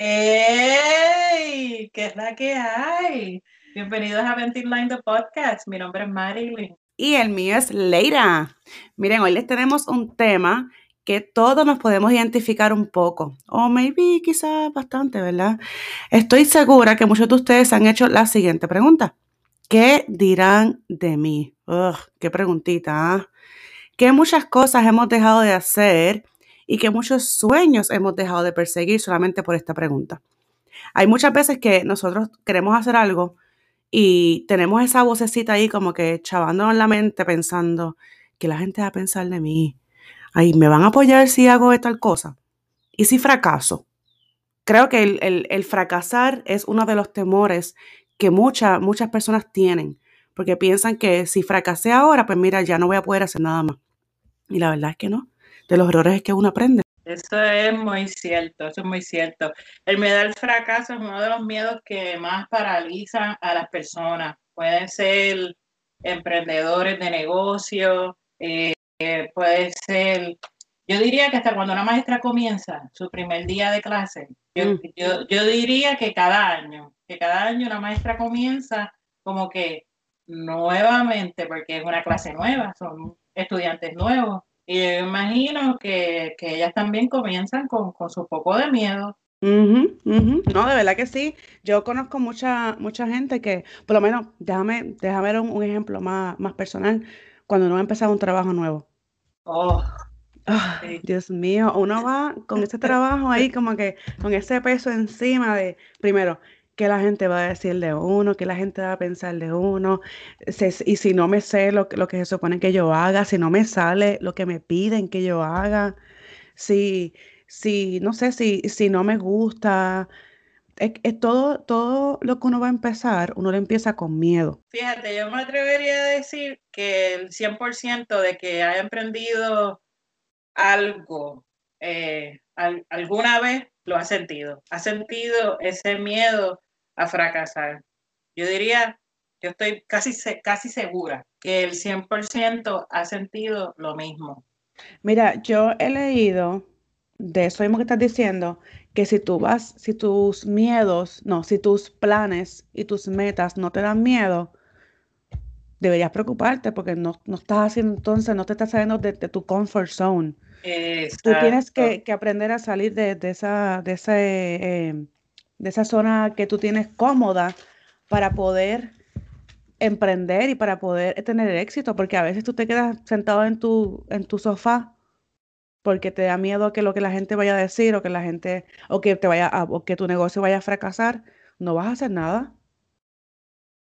¡Ey! ¿Qué es la que hay? Bienvenidos a Line the Podcast. Mi nombre es Marilyn. Y el mío es Leira. Miren, hoy les tenemos un tema que todos nos podemos identificar un poco, o maybe quizás bastante, ¿verdad? Estoy segura que muchos de ustedes han hecho la siguiente pregunta. ¿Qué dirán de mí? Ugh, qué preguntita. ¿ah? ¿Qué muchas cosas hemos dejado de hacer y que muchos sueños hemos dejado de perseguir solamente por esta pregunta. Hay muchas veces que nosotros queremos hacer algo y tenemos esa vocecita ahí como que chavándonos en la mente pensando que la gente va a pensar de mí. Ay, ¿me van a apoyar si hago tal cosa? ¿Y si fracaso? Creo que el, fracasar es uno de los temores que muchas, muchas personas tienen, porque piensan que si fracasé ahora, pues mira, ya no voy a poder hacer nada más. Y la verdad es que no de los errores que uno aprende. Eso es muy cierto, eso es muy cierto. El miedo al fracaso es uno de los miedos que más paralizan a las personas. Pueden ser emprendedores de negocio, eh, puede ser, yo diría que hasta cuando una maestra comienza su primer día de clase, yo, mm. yo diría que cada año, que cada año una maestra comienza como que nuevamente, porque es una clase nueva, son estudiantes nuevos, y yo imagino que, ellas también comienzan con, su poco de miedo. No, de verdad que sí. Yo conozco mucha, mucha gente que, por lo menos, déjame, déjame ver un, ejemplo más, más personal, cuando uno ha empezado un trabajo nuevo. Oh, Dios mío, uno va con ese trabajo ahí como que con ese peso encima de, primero, qué la gente va a decir de uno, qué la gente va a pensar de uno, y si no me sé lo, lo, que se supone que yo haga, si no me sale lo que me piden que yo haga, si, si no sé, si, si no me gusta, es, todo, todo lo que uno va a empezar, uno lo empieza con miedo. Fíjate, yo me atrevería a decir que el 100% de que haya emprendido algo eh, alguna vez lo ha sentido. Ha sentido ese miedo a fracasar. Yo diría, yo estoy casi, casi segura que el 100% ha sentido lo mismo. Mira, yo he leído de eso mismo que estás diciendo, que si tú vas, si tus miedos, no, si tus planes y tus metas no te dan miedo, deberías preocuparte porque no, estás haciendo entonces, no te estás saliendo de, tu comfort zone. Tú tienes que, aprender a salir de, esa, de ese eh, de esa zona que tú tienes cómoda para poder emprender y para poder tener éxito, porque a veces tú te quedas sentado en tu, en tu sofá porque te da miedo que lo que la gente vaya a decir o que la gente o que te vaya o que tu negocio vaya a fracasar, no vas a hacer nada.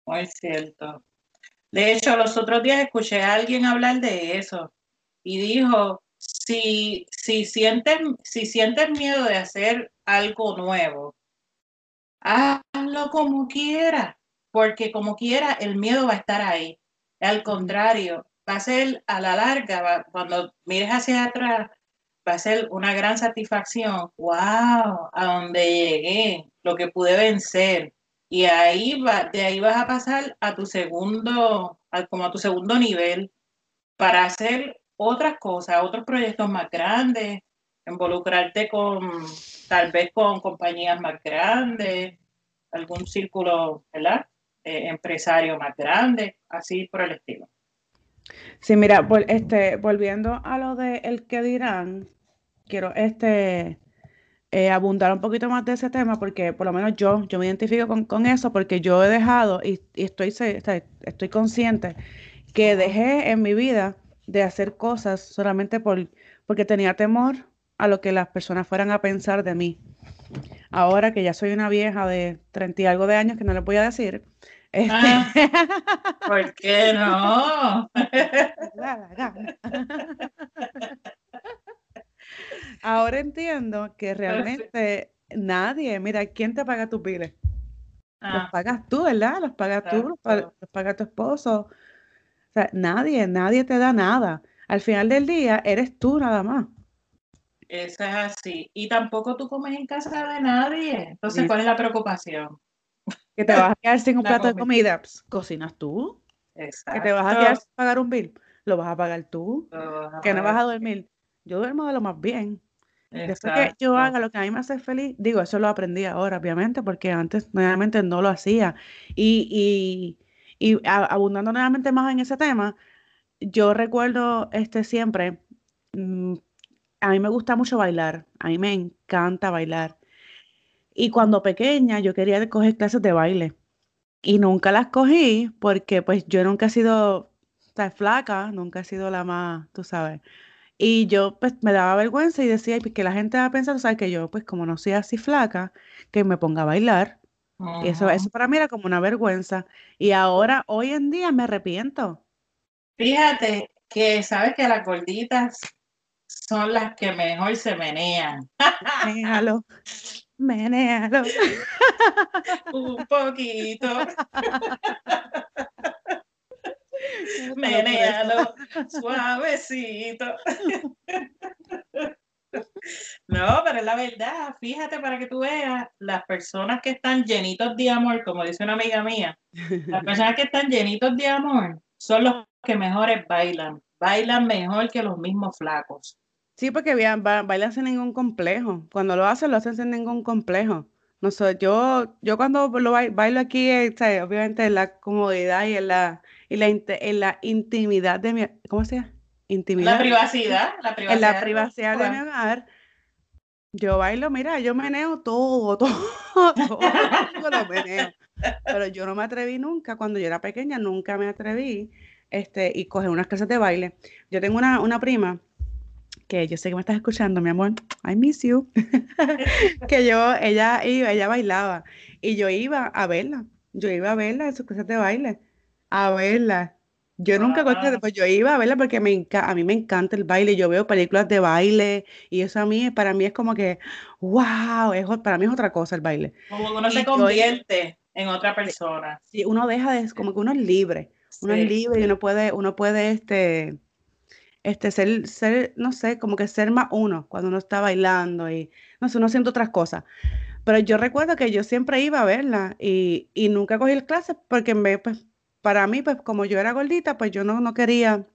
Muy cierto. De hecho, los otros días escuché a alguien hablar de eso y dijo, si, si, sientes, si sientes miedo de hacer algo nuevo, hazlo como quiera, porque como quiera el miedo va a estar ahí. Al contrario, va a ser a la larga, cuando mires hacia atrás, va a ser una gran satisfacción. ¡Wow! A donde llegué, lo que pude vencer. Y ahí va, de ahí vas a pasar a tu segundo, como a tu segundo nivel, para hacer otras cosas, otros proyectos más grandes, involucrarte con, tal vez con compañías más grandes, algún círculo, ¿verdad? Eh, empresario más grande, así por el estilo. Sí, mira, este, volviendo a lo de el que dirán, quiero este eh, abundar un poquito más de ese tema porque por lo menos yo, yo me identifico con, eso porque yo he dejado y, estoy, estoy consciente que dejé en mi vida de hacer cosas solamente por, porque tenía temor a lo que las personas fueran a pensar de mí. Ahora que ya soy una vieja de treinta y algo de años, que no les voy a decir. Este ah, ¿Por qué no? Ahora entiendo que realmente nadie, mira, ¿quién te paga tus biles? Los ah. pagas tú, ¿verdad? Los pagas tú, los, los paga tu esposo. O sea, nadie, nadie te da nada. Al final del día, eres tú nada más. Eso es así. Y tampoco tú comes en casa de nadie. Entonces, ¿cuál es la preocupación? Que te vas a quedar sin un plato de comida. Pues, cocinas tú. Exacto. Que te vas a quedar sin pagar un bill. Lo vas a pagar tú. que no vas a dormir. Yo duermo de lo más bien. Después que yo haga lo que a mí me hace feliz, digo, eso lo aprendí ahora, obviamente, porque antes nuevamente no lo hacía. Y, y, abundando nuevamente más en ese tema, yo recuerdo este siempre, mm, a mí me gusta mucho bailar, a mí me encanta bailar. Y cuando pequeña yo quería coger clases de baile y nunca las cogí porque pues yo nunca he sido tan flaca, nunca he sido la más, tú sabes. Y yo pues me daba vergüenza y decía pues, que la gente va a pensar, sabes que yo pues como no soy así flaca, que me ponga a bailar. Eso, eso para mí era como una vergüenza. Y ahora, hoy en día, me arrepiento. Fíjate que sabes que las gorditas son las que mejor se menean. Menéalo, menéalo. Un poquito. Menéalo, suavecito. No, pero es la verdad, fíjate para que tú veas, las personas que están llenitos de amor, como dice una amiga mía, las personas que están llenitos de amor son los que mejores bailan, bailan mejor que los mismos flacos. Sí, porque bailan sin ningún complejo. Cuando lo hacen, lo hacen sin ningún complejo. No sé, yo, yo cuando lo bailo aquí, eh, obviamente en la comodidad y en la, y la, en la intimidad de mi, ¿cómo se llama? Intimidad. La privacidad, la privacidad. En la privacidad de mi hogar, yo bailo, mira, yo meneo todo, todo, todo, lo meneo. Pero yo no me atreví nunca, cuando yo era pequeña, nunca me atreví, este, y coger unas clases de baile. Yo tengo una, una prima que yo sé que me estás escuchando, mi amor, I miss you, que yo, ella iba, ella bailaba y yo iba a verla, yo iba a verla en sus clases de baile, a verla. Yo nunca wow. pues yo iba a verla porque me a mí me encanta el baile, yo veo películas de baile y eso a mí, para mí es como que, wow, es, para mí es otra cosa el baile. Como uno se convierte en otra persona. Sí, uno deja de, como que uno es libre, uno es libre y uno puede, uno puede, este, este, ser, ser, no sé, como que ser más uno cuando uno está bailando y, no sé, uno siente otras cosas. Pero yo recuerdo que yo siempre iba a verla y, y nunca cogí el clase porque me, pues, para mí, pues como yo era gordita, pues yo no, no quería,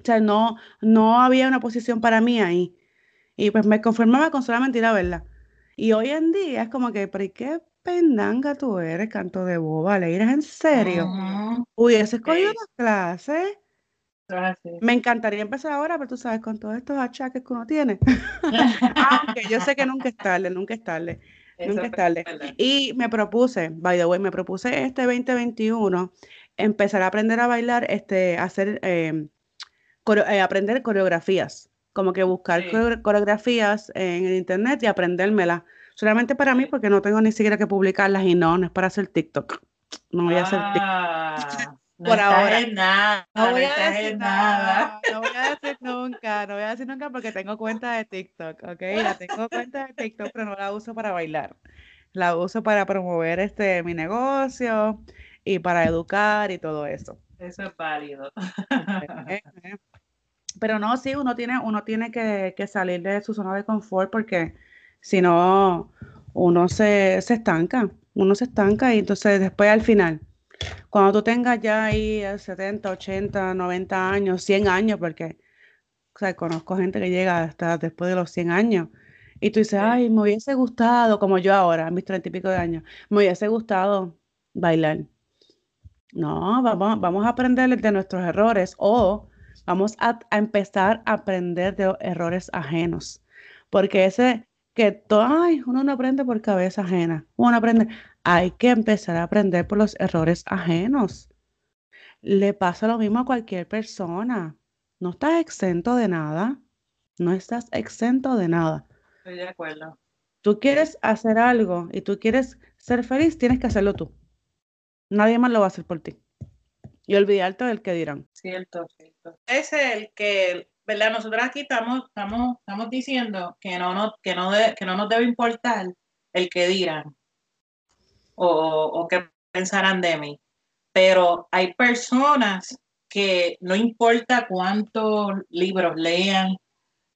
o sea, no, no había una posición para mí ahí. Y pues me conformaba con solamente ir a verla. Y hoy en día es como que, ¿pero qué pendanga tú eres, canto de boba? ¿Le eres en serio? Uh Hubiese escogido las clases. Me encantaría empezar ahora, pero tú sabes, con todos estos achaques que uno tiene. Aunque yo sé que nunca es tarde, nunca es tarde. nunca es tarde. Y me propuse, by the way, me propuse este 2021 empezar a aprender a bailar, este, hacer, em, eh, aprender coreografías. Como que buscar coreografías en el internet y aprendérmelas. Solamente para mí, porque no tengo ni siquiera que publicarlas y no, no es para hacer TikTok. No voy a hacer TikTok. Ah. No por ahora. nada, no voy a decir nada. No voy a decir nunca, no voy a decir nunca porque tengo cuenta de TikTok, ¿ok? La tengo cuenta de TikTok, pero no la uso para bailar. La uso para promover este mi negocio y para educar y todo eso. Eso es válido. Eh, eh. Pero no, sí, uno tiene, uno tiene que, que salir de su zona de confort porque si no, uno se, se estanca, uno se estanca y entonces después al final cuando tú tengas ya ahí 70, 80, 90 años, 100 años, porque o sea, conozco gente que llega hasta después de los 100 años, y tú dices, ay, me hubiese gustado, como yo ahora, a mis 30 y pico de años, me hubiese gustado bailar. No, vamos, vamos a aprender de nuestros errores o vamos a, a empezar a aprender de errores ajenos. Porque ese que todo, ay, uno no aprende por cabeza ajena, uno aprende, hay que empezar a aprender por los errores ajenos. Le pasa lo mismo a cualquier persona. No estás exento de nada. No estás exento de nada. Estoy de acuerdo. Tú quieres hacer algo y tú quieres ser feliz, tienes que hacerlo tú. Nadie más lo va a hacer por ti. Y olvidarte del que dirán. Cierto, cierto. Es el que, ¿verdad? Nosotros aquí estamos, estamos, estamos diciendo que no, no, que, no que no nos debe importar el que dirán o, qué pensarán de mí. Pero hay personas que no importa cuántos libros lean,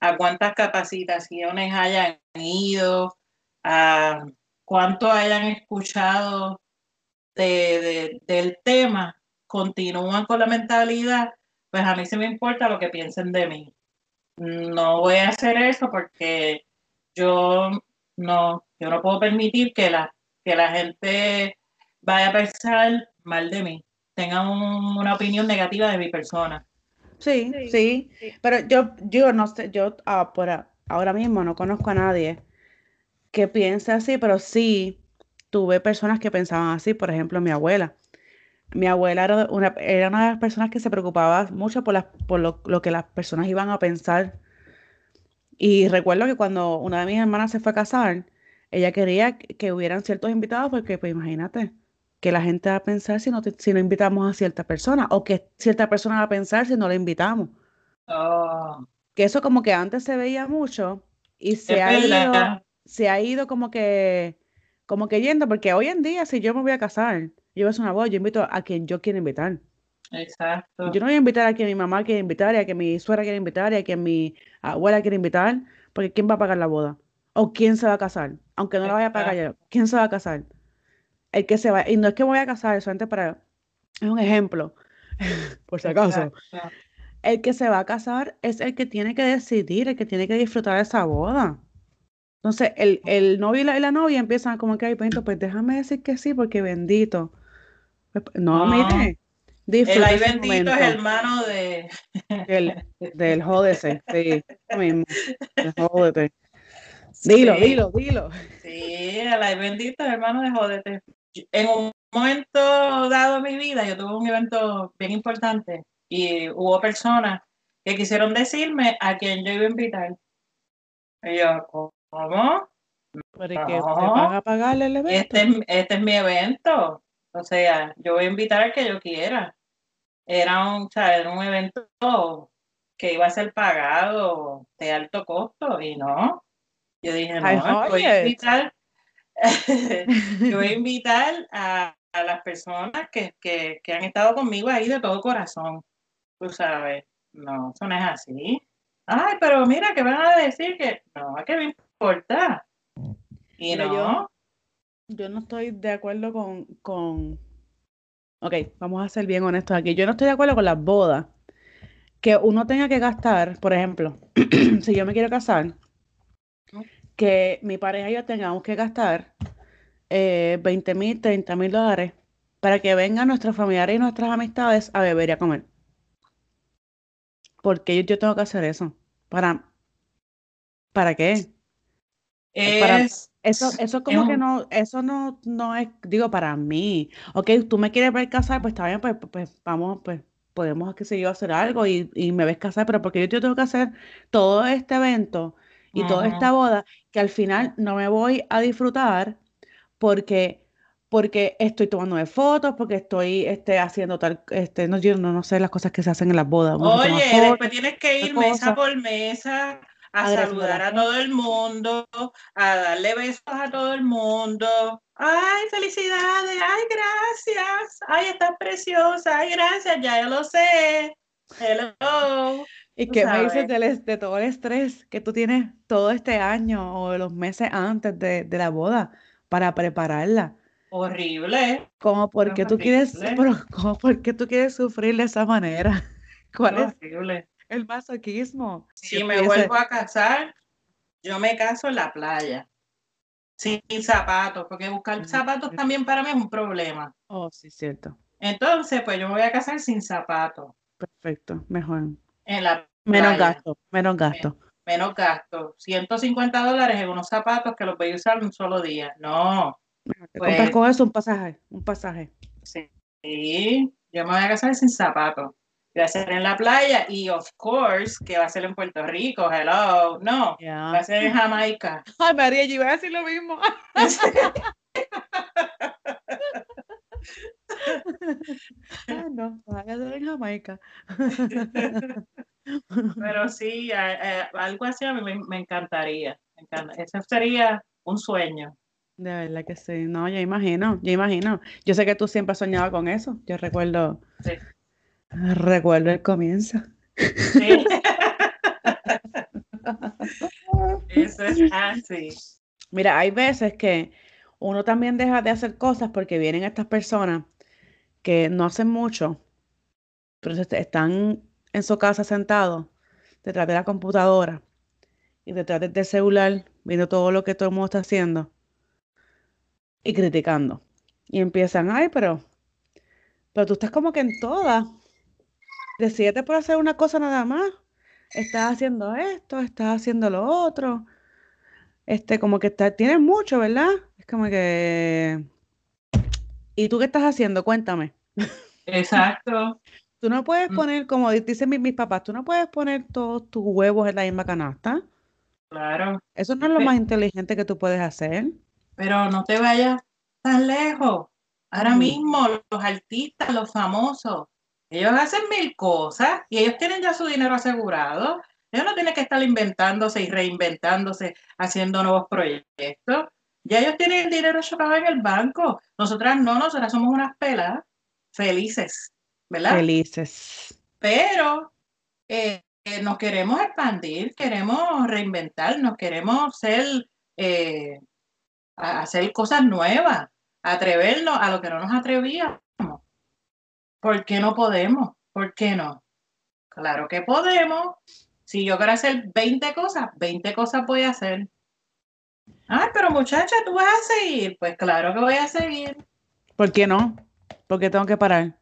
a cuántas capacitaciones hayan ido, a cuánto hayan escuchado del tema, continúan con la mentalidad, pues a mí se me importa lo que piensen de mí. No voy a hacer eso porque yo no, yo no puedo permitir que la, que la gente vaya a pensar mal de mí, tenga una opinión negativa de mi persona. Sí, sí, pero yo, yo no sé, yo ah, por ahora mismo no conozco a nadie que piense así, pero sí tuve personas que pensaban así, por ejemplo, mi abuela. Mi abuela era una, era una de las personas que se preocupaba mucho por, las, por lo, lo que las personas iban a pensar. Y recuerdo que cuando una de mis hermanas se fue a casar, ella quería que hubieran ciertos invitados porque, pues imagínate, que la gente va a pensar si no, si no invitamos a cierta persona o que cierta persona va a pensar si no la invitamos. Oh. Que eso como que antes se veía mucho y se ha, ido, se ha ido como que como que yendo, porque hoy en día si yo me voy a casar, yo voy a hacer una boda, yo invito a quien yo quiera invitar. Exacto. Yo no voy a invitar a quien mi mamá quiere invitar, y a quien mi suegra quiere invitar, y a quien mi abuela quiere invitar, porque ¿quién va a pagar la boda? ¿O quién se va a casar? Aunque no la vaya a pagar ¿quién se va a casar? El que se va, y no es que me voy a casar, solamente para, es un ejemplo, por si acaso. El que se va a casar es el que tiene que decidir, el que tiene que disfrutar de esa boda. Entonces, el, el novio y la, novia empiezan como que, ay, pues déjame decir que sí, porque bendito. Pues, no, mire. El ay bendito es hermano de... El, del jódese, sí, mismo. jódete. Dilo, dilo, dilo. Sí, el ay bendito es hermano de jódete. En un momento dado de mi vida, yo tuve un evento bien importante y hubo personas que quisieron decirme a quién yo iba a invitar. Y yo, ¿Cómo? ¿Para que van a pagarle el evento? Este, este, es mi evento. O sea, yo voy a invitar al que yo quiera. Era un, un evento que iba a ser pagado de alto costo y no. Yo dije, no, voy a invitar, yo voy a invitar a, las personas que, que, que han estado conmigo ahí de todo corazón. Tú sabes, no, eso no es así. Ay, pero mira, que van a decir que no, que me importa. Y no. Yo, yo, no estoy de acuerdo con, con. Ok, vamos a ser bien honestos aquí. Yo no estoy de acuerdo con las bodas. Que uno tenga que gastar, por ejemplo, si yo me quiero casar, que mi pareja y yo tengamos que gastar eh, 20 mil, 30 mil dólares para que vengan nuestros familiares y nuestras amistades a beber y a comer. Porque yo, yo tengo que hacer eso. ¿Para, ¿para qué? Es, eso, eso como que no, eso no, no es, digo, para mí. Ok, tú me quieres ver casar, pues está bien, pues, pues vamos, pues podemos, qué sé yo, hacer algo y, y me ves casar, pero porque yo tengo que hacer todo este evento y toda esta boda que al final no me voy a disfrutar porque porque estoy tomando fotos, porque estoy este, haciendo tal, este, no, yo no, sé las cosas que se hacen en las bodas. Oye, después tienes que ir mesa por mesa a, saludar a todo el mundo, a darle besos a todo el mundo. Ay, felicidades, ay, gracias, ay, estás preciosa, ay, gracias, ya yo lo sé. Hello. ¿Y qué me dices de, todo el estrés que tú tienes todo este año o los meses antes de, de la boda para prepararla? Horrible. Como porque tú quieres, como porque tú quieres sufrir de esa manera. ¿Cuál es el masoquismo? Si me vuelvo a casar, yo me caso en la playa. Sin zapatos, porque buscar zapatos también para mí es un problema. Oh, sí, cierto. Entonces, pues yo me voy a casar sin zapatos. Perfecto, mejor. En la menos gasto, menos gasto. menos gasto. 150 dólares en unos zapatos que los voy a usar un solo día. No. Te compras pues con eso un pasaje, un pasaje. Sí, yo me voy a casar sin zapatos. Voy a ser en la playa y, of course, que va a ser en Puerto Rico, hello. No, va a ser en Jamaica. Ay, María, yo iba a decir lo mismo. ah, no, ser en Jamaica. Pero sí, algo así a mí me, encantaría. Ese sería un sueño. De verdad que sí. No, yo imagino, yo imagino. Yo sé que tú siempre has soñado con eso. Yo recuerdo. Sí. Recuerdo el comienzo. Sí. eso es así. Mira, hay veces que uno también deja de hacer cosas porque vienen estas personas que no hacen mucho, pero están en su casa sentados detrás de la computadora y detrás del celular viendo todo lo que todo el mundo está haciendo y criticando. Y empiezan, ay, pero, pero tú estás como que en todas. Decídete por hacer una cosa nada más. Estás haciendo esto, estás haciendo lo otro. Este, como que está, tienes mucho, ¿verdad? Es como que. ¿Y tú qué estás haciendo? Cuéntame. Exacto. Tú no puedes Mm. poner, como dicen mis, mis papás, tú no puedes poner todos tus huevos en la misma canasta. Claro. Eso no es lo más inteligente que tú puedes hacer. Pero no te vayas tan lejos. Ahora Mm. mismo los artistas, los famosos, ellos hacen mil cosas y ellos tienen ya su dinero asegurado. Ellos no tienen que estar inventándose y reinventándose, haciendo nuevos proyectos. Ya ellos tienen el dinero chocado en el banco. Nosotras no, nosotras somos unas pelas felices, ¿verdad? Felices. pero eh, eh, nos queremos expandir, queremos reinventarnos, queremos ser, eh, hacer cosas nuevas, atrevernos a lo que no nos atrevíamos. ¿Por qué no podemos? ¿Por qué no? Claro que podemos. Si yo quiero hacer 20 cosas, 20 cosas voy a hacer. Ay, pero muchacha, tú vas a seguir. Pues claro que voy a seguir. ¿Por qué no? Porque tengo que parar.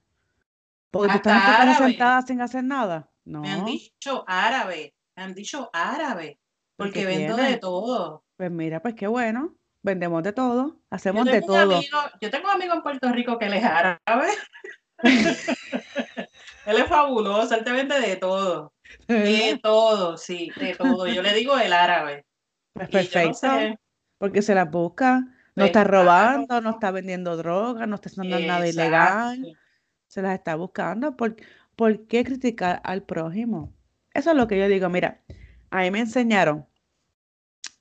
Porque tú estás Hasta árabe. sentada sin hacer nada. No. Me han dicho árabe, me han dicho árabe, porque ¿Qué vendo tiene? de todo. Pues mira, pues qué bueno. Vendemos de todo. Hacemos de todo. amigo, yo tengo un amigo en Puerto Rico que él es árabe. Él es fabuloso, él te vende de todo. De todo, sí, de todo. Yo le digo el árabe. Pues no perfecto. sé, Porque se las busca. No está robando, no está vendiendo drogas, no está haciendo nada ilegal. Se las está buscando. ¿Por, por qué criticar al prójimo? Eso es lo que yo digo. Mira, a mí me enseñaron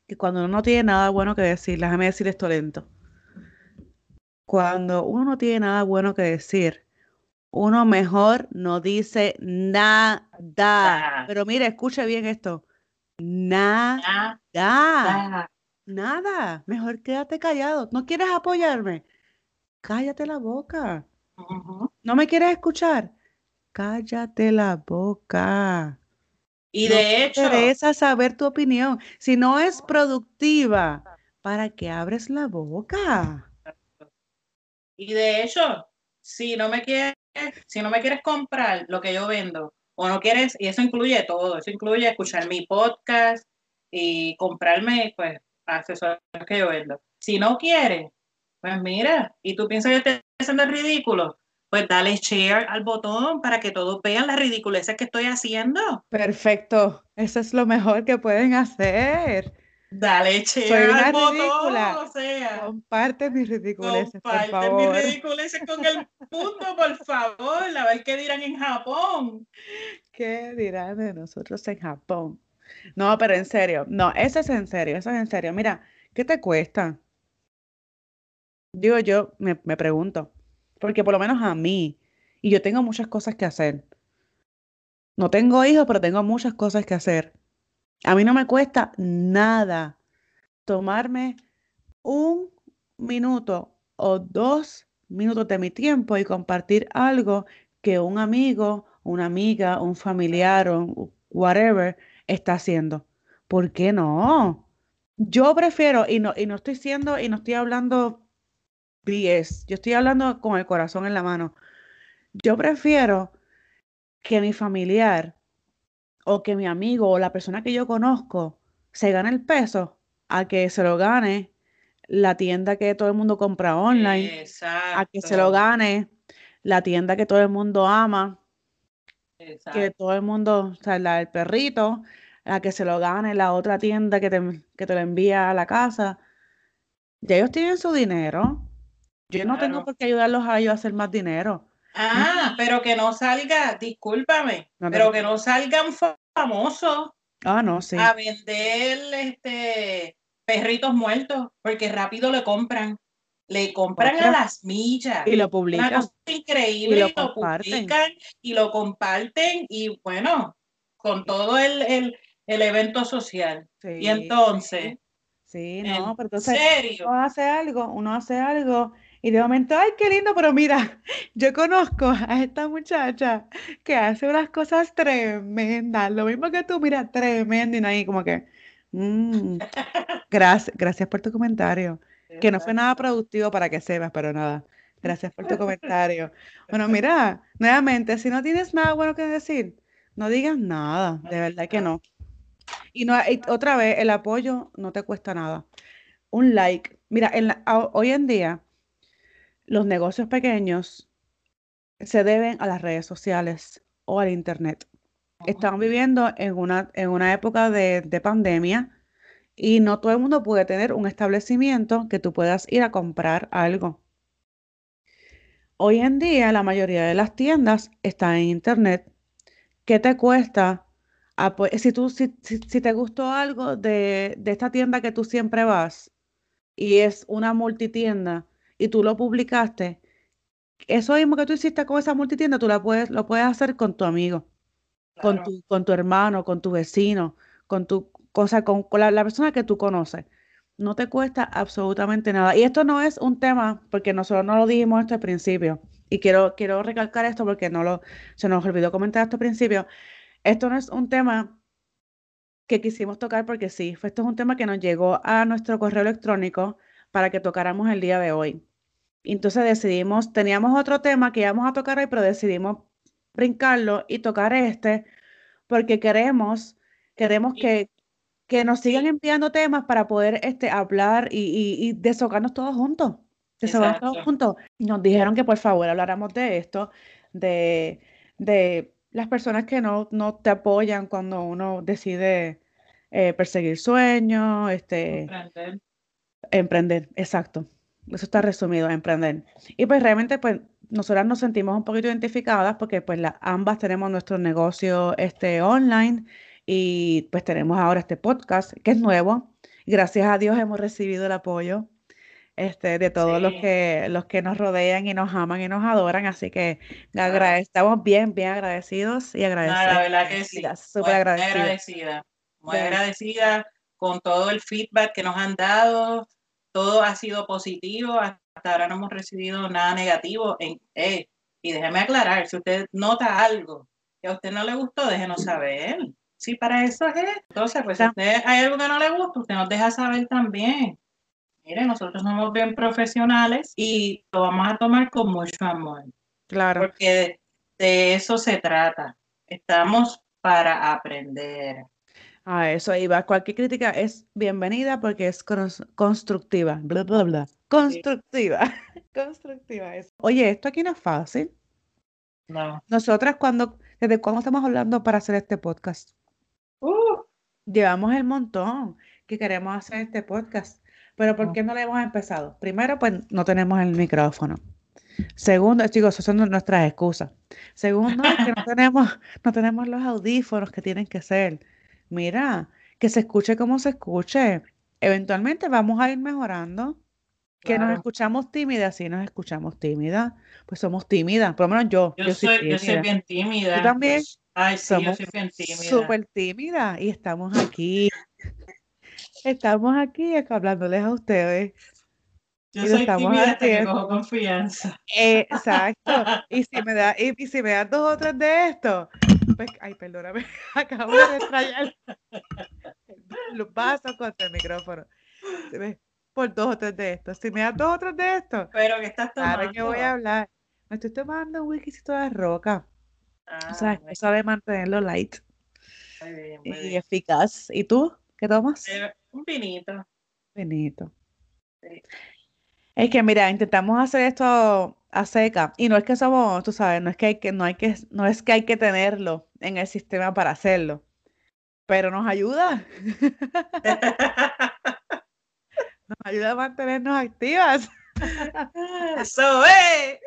que cuando uno no tiene nada bueno que decir, déjame decir esto lento. Cuando uno no tiene nada bueno que decir, uno mejor no dice nada. Nada. Pero mire, escuche bien esto. Nada. Nada. Nada. Mejor quédate callado. ¿No quieres apoyarme? Cállate la boca. ¿No me quieres escuchar? Cállate la boca. Y No de me hecho, interesa saber tu opinión. Si no es productiva, ¿para qué abres la boca? y de hecho, si no me quieres, si no me quieres comprar lo que yo vendo, o no quieres, y eso incluye todo, eso incluye escuchar mi podcast y comprarme, pues, accesorios que yo vendo. Si no quieres, pues mira, y tú piensas que estoy haciendo el ridículo, pues dale share al botón para que todos vean las ridiculeces que estoy haciendo. Perfecto. Eso es lo mejor que pueden hacer. Dale share Soy una al botón, o sea. Comparte mis ridiculeces, por Comparten mis favor. ridiculeces con el mundo, por favor. A ver qué dirán en Japón. ¿Qué dirán de nosotros en Japón? No, pero en serio, no, eso es en serio, eso es en serio. Mira, ¿qué te cuesta? Digo yo, me, me pregunto, porque por lo menos a mí, y yo tengo muchas cosas que hacer. No tengo hijos, pero tengo muchas cosas que hacer. A mí no me cuesta nada tomarme un minuto o dos minutos de mi tiempo y compartir algo que un amigo, una amiga, un familiar o whatever está haciendo. ¿Por qué no? Yo prefiero, y no, y no estoy siendo, y no estoy hablando BS, yo estoy hablando con el corazón en la mano. Yo prefiero que mi familiar o que mi amigo o la persona que yo conozco se gane el peso a que se lo gane la tienda que todo el mundo compra online, a que se lo gane la tienda que todo el mundo ama, que todo el mundo, o sea, la del perrito, a que se lo gane la otra tienda que te, que te lo envía a la casa. Ya ellos tienen su dinero. Yo no tengo por qué ayudarlos a ellos a hacer más dinero. Ah, pero que no salga, discúlpame, No pero que no salgan famosos Ah, no, sí. a vender este perritos muertos, porque rápido le compran. Le compran a las millas. Y lo Una publican. cosa increíble, Y lo y lo comparten. publican y lo comparten y bueno, con todo el, el, el evento social. Y entonces, sí, no, pero entonces serio, uno hace algo, uno hace algo y de momento, ay, qué lindo, pero mira, yo conozco a esta muchacha que hace unas cosas tremendas, lo mismo que tú, mira, tremendo, y no ahí como que, Mm. Gracias, gracias por tu comentario. Que no fue nada productivo para que sepas, pero nada. Gracias por tu comentario. Bueno, mira, nuevamente, si no tienes nada bueno que decir, no digas nada, de verdad que no. Y, no, otra vez, el apoyo no te cuesta nada. Un like. Mira, hoy en día, los negocios pequeños se deben a las redes sociales o al internet. Estamos viviendo en una, en una época de, de pandemia y no todo el mundo puede tener un establecimiento que tú puedas ir a comprar algo. Hoy en día la mayoría de las tiendas están en internet. ¿Qué te cuesta? Si, tú, si, te gustó algo de, de esta tienda que tú siempre vas y es una multitienda y tú lo publicaste, eso mismo que tú hiciste con esa multitienda, tú la puedes, lo puedes hacer con tu amigo, con, tu, con tu hermano, con tu vecino, con tu cosa, con, la, la, persona que tú conoces. No te cuesta absolutamente nada. Y esto no es un tema, porque nosotros no lo dijimos esto al principio. Y quiero, quiero recalcar esto porque no lo, se nos olvidó comentar esto al principio. Esto no es un tema que quisimos tocar porque sí, esto es un tema que nos llegó a nuestro correo electrónico para que tocáramos el día de hoy. Entonces decidimos, teníamos otro tema que íbamos a tocar hoy, pero decidimos brincarlo y tocar este porque queremos, queremos que, que nos sigan enviando temas para poder este, hablar y, y, deshogarnos todos juntos. Deshogarnos todos juntos. Nos dijeron que por favor habláramos de esto, de, de las personas que no, no te apoyan cuando uno decide eh, perseguir sueños, este, emprender. emprender, exacto. Eso está resumido, emprender. Y pues realmente, pues, nosotras nos sentimos un poquito identificadas porque pues la, ambas tenemos nuestro negocio este, online y pues tenemos ahora este podcast que es nuevo. Gracias a Dios hemos recibido el apoyo este, de todos los, que, los que nos rodean y nos aman y nos adoran. Así que estamos bien, bien agradecidos y agradecidos. la verdad que sí. Súper agradecida. Muy agradecida con todo el feedback que nos han dado todo ha sido positivo, hasta ahora no hemos recibido nada negativo. En, eh, y déjeme aclarar, si usted nota algo que a usted no le gustó, déjenos saber. Sí, para eso es. Entonces, pues si usted hay algo que no le gusta, usted nos deja saber también. Mire, nosotros somos bien profesionales y lo vamos a tomar con mucho amor. Claro. Porque de eso se trata. Estamos para aprender a eso iba. Cualquier crítica es bienvenida porque es constructiva. Bla, bla, bla. Constructiva. constructiva es. Oye, esto aquí no es fácil. No. Nosotras, cuando, ¿desde cuándo estamos hablando para hacer este podcast? Uh. Llevamos el montón que queremos hacer este podcast. Pero ¿por qué no le hemos empezado? Primero, pues no tenemos el micrófono. Segundo, chicos, esas son nuestras excusas. Segundo, es que no tenemos, no tenemos los audífonos que tienen que ser mira, que se escuche como se escuche. Eventualmente vamos a ir mejorando. Que nos escuchamos tímidas, sí nos escuchamos tímidas, pues somos tímidas, por lo menos yo. Yo, soy, yo soy bien tímida. Yo también. Ay, sí, somos yo soy bien tímida. Súper tímida y estamos aquí. estamos aquí hablándoles a ustedes. Yo soy tímida hasta que cojo confianza. exacto. Y si me da, y, y si me das dos o tres de esto, pues, ay, perdóname, acabo de extrañar los vasos contra el micrófono. Por dos o tres de estos. Si me das dos o tres de estos. Pero que estás tomando. Ahora que voy a hablar. Me estoy tomando un whiskycito de roca. O sea, eso sabe mantenerlo light. y eficaz. ¿Y tú? ¿Qué tomas? Eh, un vinito. Vinito. Es que mira, intentamos hacer esto a seca. Y no es que somos, tú sabes, no es que hay que, no hay que, no es que hay que tenerlo en el sistema para hacerlo. Pero nos ayuda. nos ayuda a mantenernos activas. Eso es.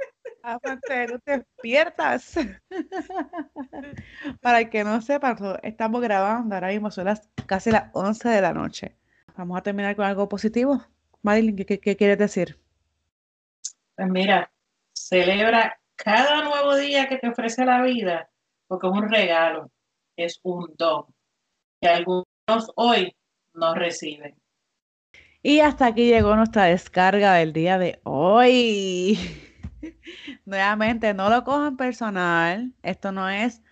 A mantenernos despiertas. Para el que no sepa, estamos grabando ahora mismo, son las casi las 11 de la noche. Vamos a terminar con algo positivo. Marilyn, ¿qué, qué quieres decir? Pues mira, Celebra cada nuevo día que te ofrece la vida, porque es un regalo, es un don que algunos hoy no reciben. Y hasta aquí llegó nuestra descarga del día de hoy. Nuevamente, no lo cojan personal. Esto no es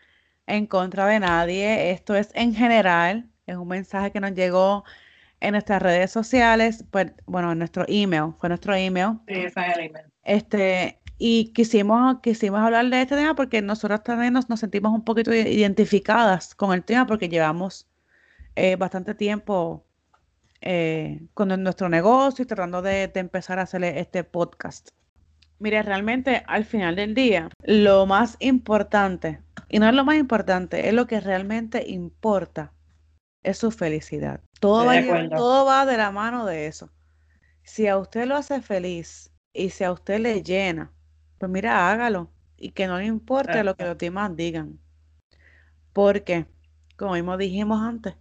en contra de nadie. Esto es en general. Es un mensaje que nos llegó en nuestras redes sociales, pues, bueno, en nuestro email, fue nuestro email. Sí, fue el email. Este, y quisimos, quisimos hablar de este tema porque nosotros también nos, sentimos un poquito identificadas con el tema porque llevamos eh, bastante tiempo eh, con nuestro negocio y tratando de, empezar a hacer este podcast. Mire, realmente al final del día, lo más importante, y no es lo más importante, es lo que realmente importa, es su felicidad. Todo va, todo va de la mano de eso. Si a usted lo hace feliz y si a usted le llena, pues mira, hágalo y que no le importe lo que los demás digan. Porque, como mismo dijimos antes,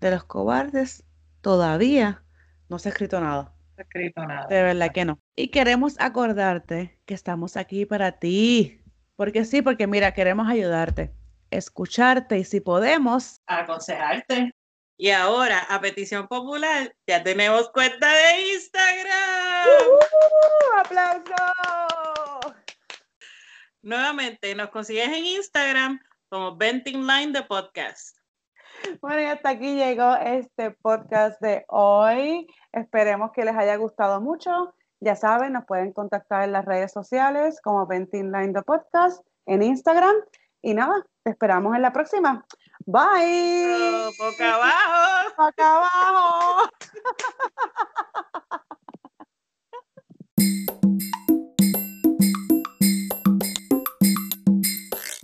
de los cobardes todavía no se ha escrito nada. Escrito nada. De verdad que no. Y queremos acordarte que estamos aquí para ti. Porque sí, porque mira, queremos ayudarte, escucharte y si podemos, aconsejarte. Y ahora, a petición popular, ya tenemos cuenta de Instagram. ¡Uh! ¡Aplausos! Nuevamente, nos consigues en Instagram como Venting Line de Podcast. Bueno, y hasta aquí llegó este podcast de hoy. Esperemos que les haya gustado mucho. Ya saben, nos pueden contactar en las redes sociales como Ventinline the Podcast en Instagram. Y nada, te esperamos en la próxima. Bye. Oh, abajo. Abajo.